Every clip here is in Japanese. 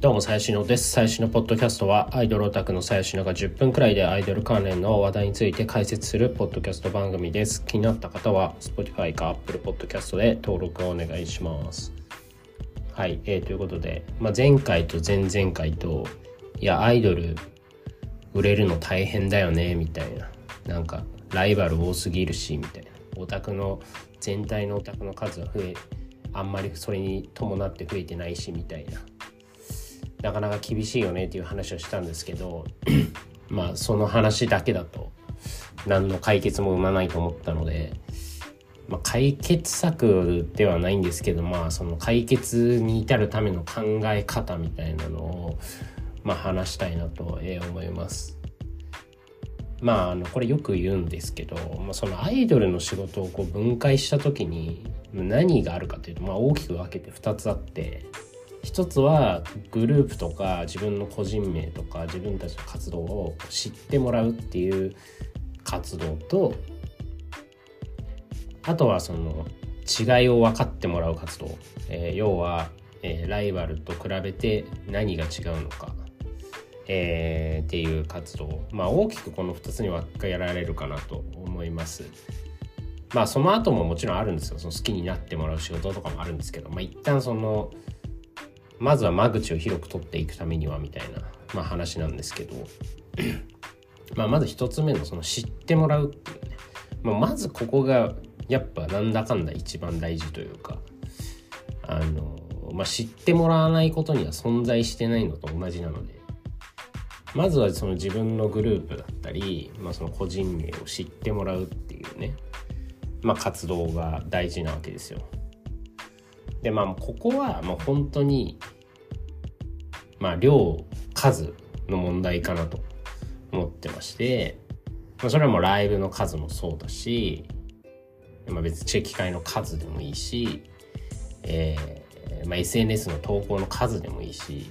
どうも、最新のです。最新のポッドキャストは、アイドルオタクの最新のが10分くらいでアイドル関連の話題について解説するポッドキャスト番組です。気になった方は、Spotify か Apple Podcast で登録をお願いします。はい、えー、ということで、まあ、前回と前々回と、いや、アイドル売れるの大変だよね、みたいな。なんか、ライバル多すぎるし、みたいな。オタクの、全体のオタクの数は増え、あんまりそれに伴って増えてないし、みたいな。なかなか厳しいよねっていう話をしたんですけど まあその話だけだと何の解決も生まないと思ったので、まあ、解決策ではないんですけどまあその解決に至るための考え方みたいなのをまあ話したいなと思います。まあ、あのこれよく言うんですけど、まあ、そのアイドルの仕事をこう分解した時に何があるかというと、まあ、大きく分けて2つあって一つはグループとか自分の個人名とか自分たちの活動を知ってもらうっていう活動とあとはその違いを分かってもらう活動、えー、要は、えー、ライバルと比べて何が違うのか、えー、っていう活動。まあ大きくこの2つに分けられるかなと思います。まあその後ももちろんあるんですよ。その好きになってもらう仕事とかもあるんですけど。まあ一旦そのまずは間口を広く取っていくためにはみたいな、まあ、話なんですけど。まあまず一つ目のその知ってもらうっていうね、まあ、まずここがやっぱなんだかんだ一番大事というか。あの、まあ、知ってもらわないことには存在してないのと同じなので。まずはその自分のグループだったり、まあ、その個人名を知ってもらうっていうね、まあ、活動が大事なわけですよ。でまあここはもう本当にまあ量数の問題かなと思ってまして、まあ、それはもうライブの数もそうだし、まあ、別にチェキ会の数でもいいし、えーまあ、SNS の投稿の数でもいいし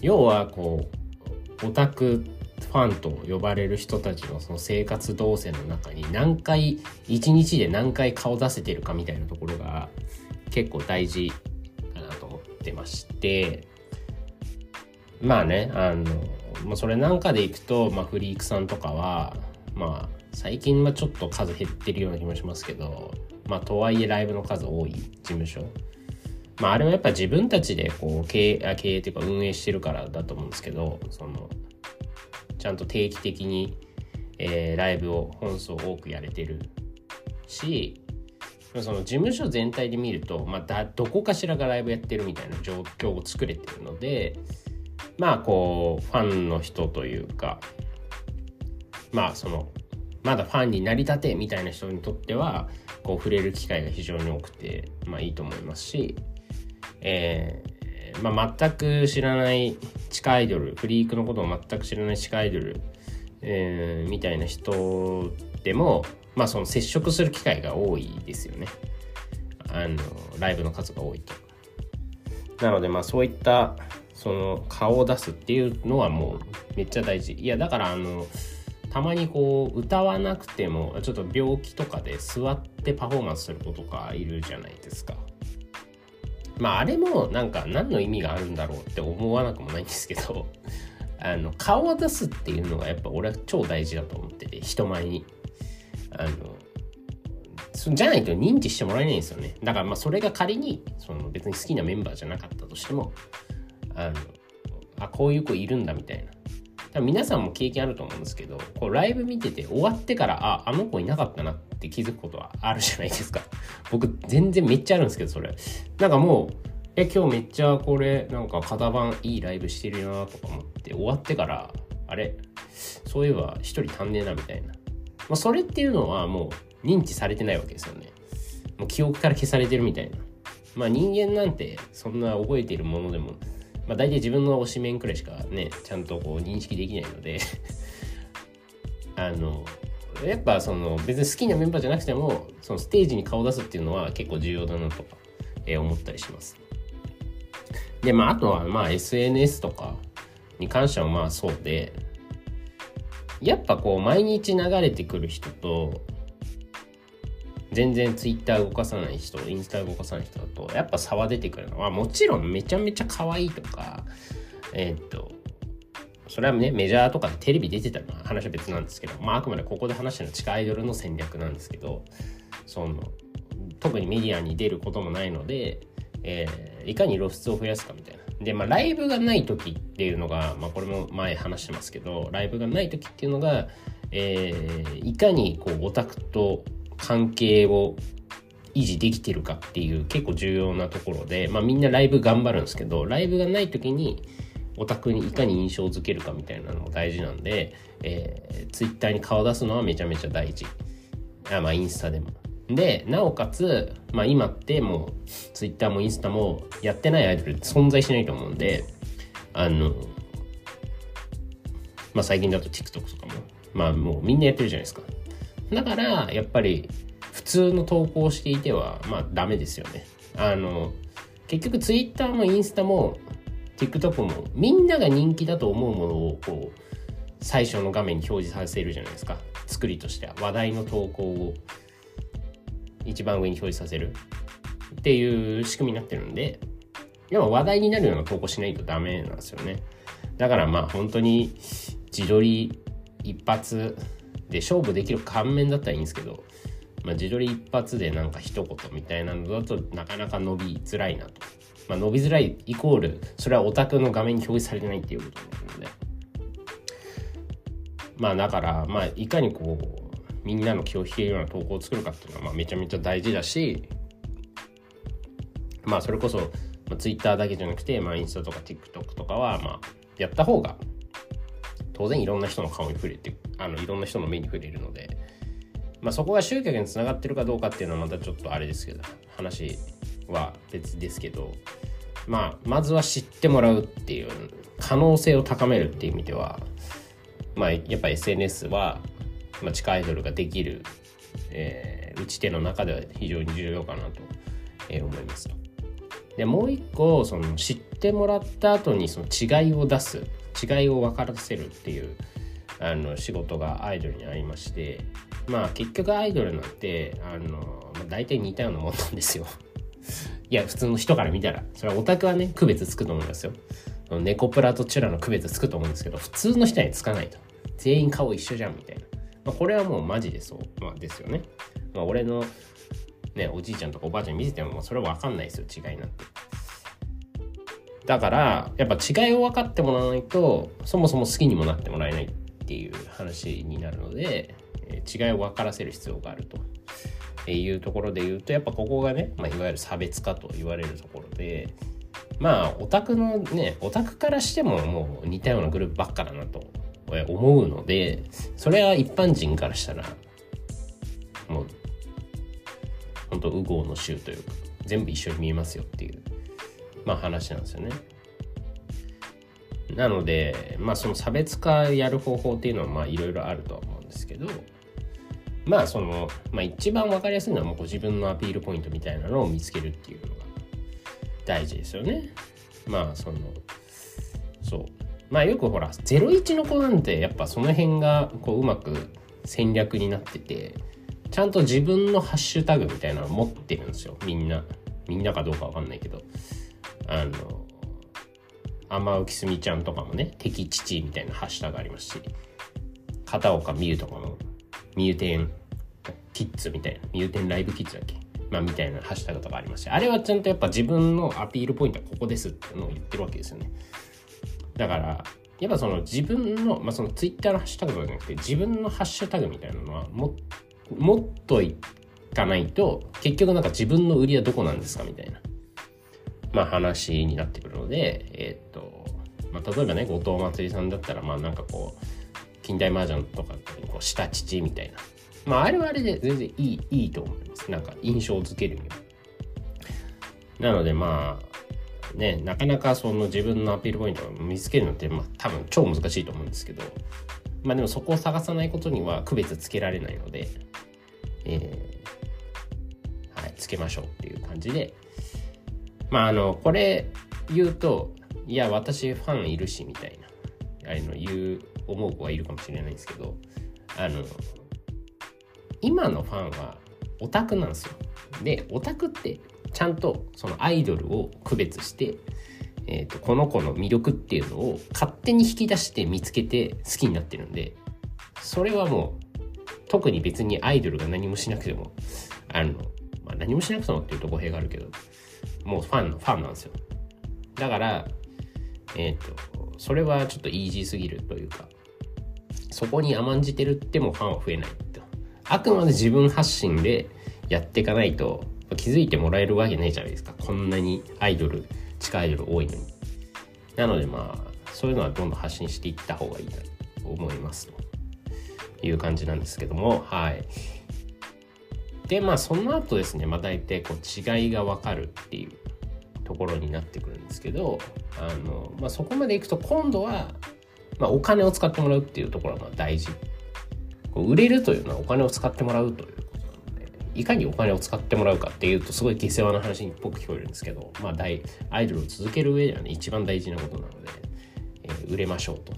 要はこうオタクファンと呼ばれる人たちのその生活動線の中に何回一日で何回顔出せてるかみたいなところが結構大事かなと思ってまして。まあねあの、まあ、それなんかでいくと、まあ、フリークさんとかはまあ最近はちょっと数減ってるような気もしますけどまあとはいえライブの数多い事務所。まああれはやっぱ自分たちでこう経営経営っていうか運営してるからだと思うんですけどそのちゃんと定期的に、えー、ライブを本数多くやれてるしその事務所全体で見ると、まあ、だどこかしらがライブやってるみたいな状況を作れてるのでまあこうファンの人というかまあそのまだファンになりたてみたいな人にとってはこう触れる機会が非常に多くて、まあ、いいと思いますし、えーまあ、全く知らない地下アイドルフリークのことを全く知らない地下アイドル、えー、みたいな人でもまあその接触する機会が多いですよね。あの、ライブの数が多いと。なのでまあそういったその顔を出すっていうのはもうめっちゃ大事。いやだからあの、たまにこう歌わなくてもちょっと病気とかで座ってパフォーマンスする子とかいるじゃないですか。まああれもなんか何の意味があるんだろうって思わなくもないんですけどあの顔を出すっていうのがやっぱ俺は超大事だと思ってて人前にあのじゃないと認知してもらえないんですよね。だからまあそれが仮にその別に好きなメンバーじゃなかったとしてもあのあこういう子いるんだみたいな。多分皆さんも経験あると思うんですけどこうライブ見てて終わってからああの子いなかったなって気づくことはあるじゃないですか。僕全然めっちゃあるんですけどそれ。なんかもうえ今日めっちゃこれなんか型番いいライブしてるなとか思って終わってからあれ？そういえば一人足んねえなみたいな。まあ、それっていうのはもう認知されてないわけですよね。もう記憶から消されてるみたいな。まあ人間なんてそんな覚えているものでも、まあ大体自分の推しメンくらいしかね、ちゃんとこう認識できないので あの、やっぱその別に好きなメンバーじゃなくても、そのステージに顔出すっていうのは結構重要だなとか、えー、思ったりします。で、まああとはまあ SNS とかに関してはまあそうで、やっぱこう毎日流れてくる人と全然ツイッター動かさない人インスタ動かさない人だとやっぱ差は出てくるのはもちろんめちゃめちゃ可愛いとかえー、っとそれはねメジャーとかでテレビ出てたの話は別なんですけど、まあ、あくまでここで話してるのは地下アイドルの戦略なんですけどその特にメディアに出ることもないので、えー、いかに露出を増やすかみたいな。で、まあ、ライブがない時っていうのが、まあ、これも前話してますけど、ライブがない時っていうのが、えー、いかにこうオタクと関係を維持できてるかっていう結構重要なところで、まあ、みんなライブ頑張るんですけどライブがない時にオタクにいかに印象づけるかみたいなのも大事なんで、えー、ツイッターに顔出すのはめちゃめちゃ大事。あまあインスタでも。でなおかつ、まあ、今ってもうツイッターもインスタもやってないアイドルって存在しないと思うんであのまあ最近だと TikTok とかもまあもうみんなやってるじゃないですか。だからやっぱり普通の投稿をしていてはまあダメですよね。あの結局 Twitter もインスタも TikTok もみんなが人気だと思うものをこう最初の画面に表示させるじゃないですか。作りとしては。話題の投稿を。一番上に表示させる。っていう仕組みになってるんで要は話題になるような投稿しないとダメなんですよね。だからまあ本当に自撮り一発で勝負できる顔面だったらいいんですけど、まあ、自撮り一発でなんか一言みたいなのだとなかなか伸びづらいなと。まあ、伸びづらいイコールそれはオタクの画面に表示されてないっていうことになるので。まあだからまあいかにこうみんなの気を引けるような投稿を作るかっていうのはまあめちゃめちゃ大事だしまあそれこそ、まあ、Twitter だけじゃなくて、まあ、インスタとか TikTok とかはまあやった方が当然いろんな人の顔に触れてあのいろんな人の目に触れるので、まあ、そこが集客につながってるかどうかっていうのはまたちょっとあれですけど話は別ですけど、まあ、まずは知ってもらうっていう可能性を高めるっていう意味では、まあ、やっぱ SNS は、まあ、地下アイドルができる、えー、打ち手の中では非常に重要かなと、えー、思いますと。でもう一個その知ってもらった後にその違いを出す違いを分からせるっていうあの仕事がアイドルにありましてまあ結局アイドルなんてあの、まあ、大体似たようなもんなんですよ。いや普通の人から見たら。それはオタクはね区別つくと思うんですよ。猫プラとチュラの区別つくと思うんですけど普通の人にはつかないと。全員顔一緒じゃんみたいな、まあ、これはもうマジでそう、まあ、ですよね、まあ、俺のねおじいちゃんとかおばあちゃん見せてもそれは分かんないですよ違いなんて。だからやっぱ違いを分かってもらわないとそもそも好きにもなってもらえないっていう話になるので違いを分からせる必要があると。いうところで言うとやっぱここがね、まあ、いわゆる差別化と言われるところでまあオタクのねオタクからしてももう似たようなグループばっかだなと思うのでそれは一般人からしたらもう本当右往の衆というか全部一緒に見えますよっていうまあ、話なんですよね。なので、まあ、その差別化やる方法っていうのはまあいろいろあるとは思うんですけどまあその、まあ、一番分かりやすいのはもうご自分のアピールポイントみたいなのを見つけるっていうのが大事ですよね。まあそのそうまあよくほら01の子なんてやっぱその辺がこううまく戦略になっててちゃんと自分のハッシュタグみたいなの持ってるんですよ。みんな。みんなかどうかわかんないけど。あの天浮すみちゃんとかもね敵父みたいなハッシュタグありますし片岡美優とかもミューテンキッズみたいなミューテンライブキッズだっけ？まあみたいなハッシュタグとかありますしあれはちゃんとやっぱ自分のアピールポイントはここですっていうのを言ってるわけですよね。だからやっぱその自分の、まあ、そのツイッターのハッシュタグとかじゃなくて自分のハッシュタグみたいなのはももっといかないと結局なんか自分の売りはどこなんですかみたいなまあ、話になってくるので、えー、っとまあ、例えばね後藤祭さんだったらまあなんかこう近代麻雀とかこう下父みたいなまああれはあれで全然いいいいと思います。なんか印象づけるにはなのでまあねなかなかその自分のアピールポイントを見つけるのってまあ多分超難しいと思うんですけどまあでもそこを探さないことには区別つけられないのでえー、はいつけましょうっていう感じでまああのこれ言うといや私ファンいるしみたいなあの言う思う子はいるかもしれないんですけどあの今のファンはオタクなんですよ。でオタクってちゃんとそのアイドルを区別して、えーと、この子の魅力っていうのを勝手に引き出して見つけて好きになってるんでそれはもう特に別にアイドルが何もしなくてもあの、まあ、何もしなくてもっていうと語弊があるけどもうファンのファンなんですよ。だからえっ、ー、とそれはちょっとイージーすぎるというかそこに甘んじてるってもファンは増えないと。あくまで自分発信でやっていかないと気づいてもらえるわけないじゃないですか。こんなにアイドル地下アイドル多いのに。なのでまあそういうのはどんどん発信していった方がいいなと思いますと。いう感じなんですけども。はい。でまあその後ですねまあ大体こう違いが分かるっていうところになってくるんですけどあの、まあ、そこまでいくと今度は、まあ、お金を使ってもらうっていうところはまあ大事売れるというのはお金を使ってもらうといういかにお金を使ってもらうかっていうとすごい下世話な話っぽく聞こえるんですけど、まあ、大アイドルを続ける上ではね一番大事なことなので、えー、売れましょうと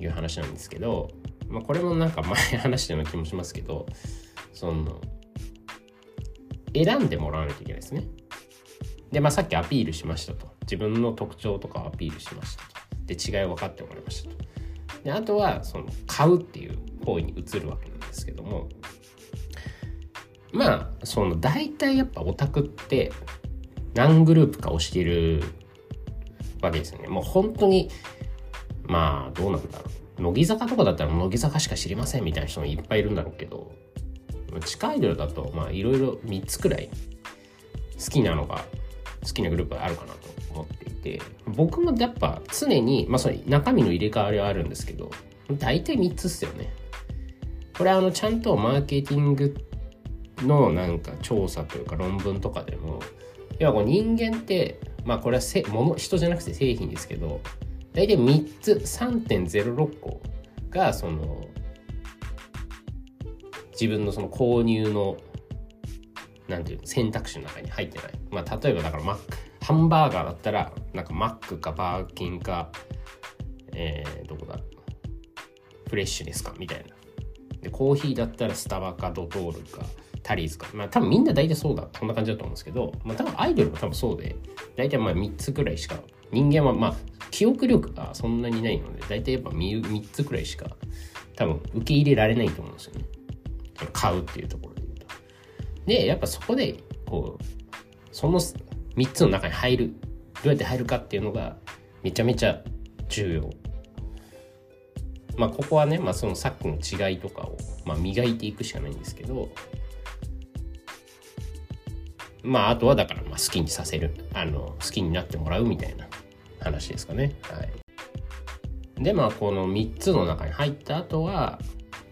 いう話なんですけど、まあ、これもなんか前話したような気もしますけどその選んでもらわないといけないですね。で、まあ、さっきアピールしましたと。自分の特徴とかをアピールしましたと。で違いを分かってもらいましたと。であとはその買うっていう行為に移るわけなんですけどもまあその大体やっぱオタクって何グループか押してるわけですよね。もう本当にまあどうなんだろう。乃木坂とかだったら乃木坂しか知りませんみたいな人もいっぱいいるんだろうけど地下アイドルだとまあいろいろ3つくらい好きなのが好きなグループがあるかなと思っていて僕もやっぱ常にまあそれ中身の入れ替わりはあるんですけど大体3つっすよね。これあのちゃんとマーケティングのなんか調査というか論文とかでも要はこう人間ってまあこれはせ物人じゃなくて製品ですけど大体3つ3.06個がその自分のその購入のなんていう選択肢の中に入ってない。まあ例えばだからマックハンバーガーだったらなんかマックかバーキンかえー、どこだ？フレッシュですか？みたいな。でコーヒーだったらスタバかドトールかタリーズか。まあ多分みんな大体そうだ。こんな感じだと思うんですけど、まあ多分アイドルも多分そうで、大体まあ3つくらいしか、人間はまあ記憶力がそんなにないので、大体やっぱ 3, 3つくらいしか多分受け入れられないと思うんですよね。買うっていうところで言うと。で、やっぱそこで、こう、その3つの中に入る、どうやって入るかっていうのがめちゃめちゃ重要。まあここはね、まあそのさっきの違いとかを、まあ、磨いていくしかないんですけど、まああとはだからまあ好きにさせるあの好きになってもらうみたいな話ですかね。はい。でまあこの3つの中に入った後は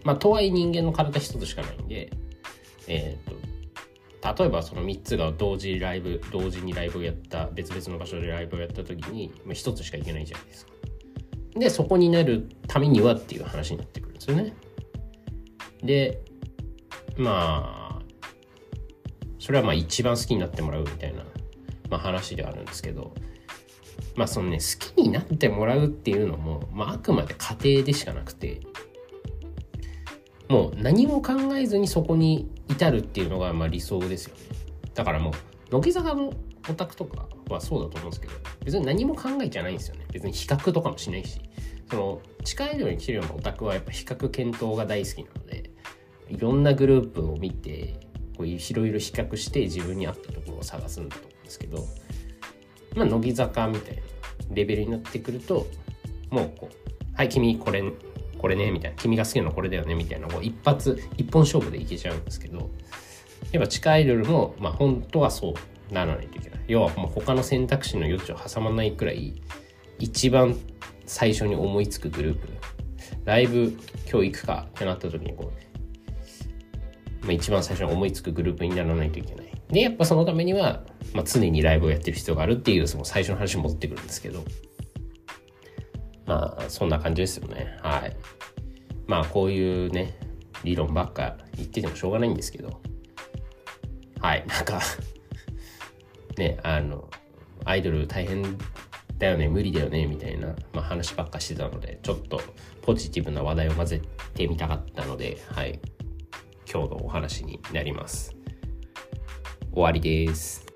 まあとはいえ人間の体一つしかないんでえっ、ー、と例えばその3つが同時ライブ同時にライブをやった別々の場所でライブをやった時に、まあ、1つしかいけないじゃないですか。でそこになるためにはっていう話になってくるんですよね。でまあそれはまあ一番好きになってもらうみたいな、まあ、話ではあるんですけどまあそのね好きになってもらうっていうのも、まあ、あくまで家庭でしかなくてもう何も考えずにそこに至るっていうのがまあ理想ですよね。だからもう乃木坂のオタクとかはそうだと思うんですけど別に何も考えちゃないんですよね。別に比較とかもしないし。その近いように来てるようなオタクはやっぱ比較検討が大好きなのでいろんなグループを見てこういろいろ比較して自分に合ったところを探すんだと思うんですけどまあ乃木坂みたいなレベルになってくるともうこう「はい君これこれね」みたいな「君が好きなのこれだよね」みたいなこう一発一本勝負でいけちゃうんですけどやっぱ地下アイドルもまあ本当はそうならないといけない。要はもう他の選択肢の余地を挟まないくらい一番最初に思いつくグループ。ライブ教育かってなった時にこうまあ、一番最初に思いつくグループにならないといけない。で、やっぱそのためには、まあ、常にライブをやってる必要があるっていう、その最初の話に戻ってくるんですけど、まあ、そんな感じですよね。はい。まあ、こういうね、理論ばっか言っててもしょうがないんですけど、はい、なんかね、あの、アイドル大変だよね、無理だよね、みたいな、まあ、話ばっかしてたので、ちょっとポジティブな話題を混ぜてみたかったので、はい。今日のお話になります。終わりです。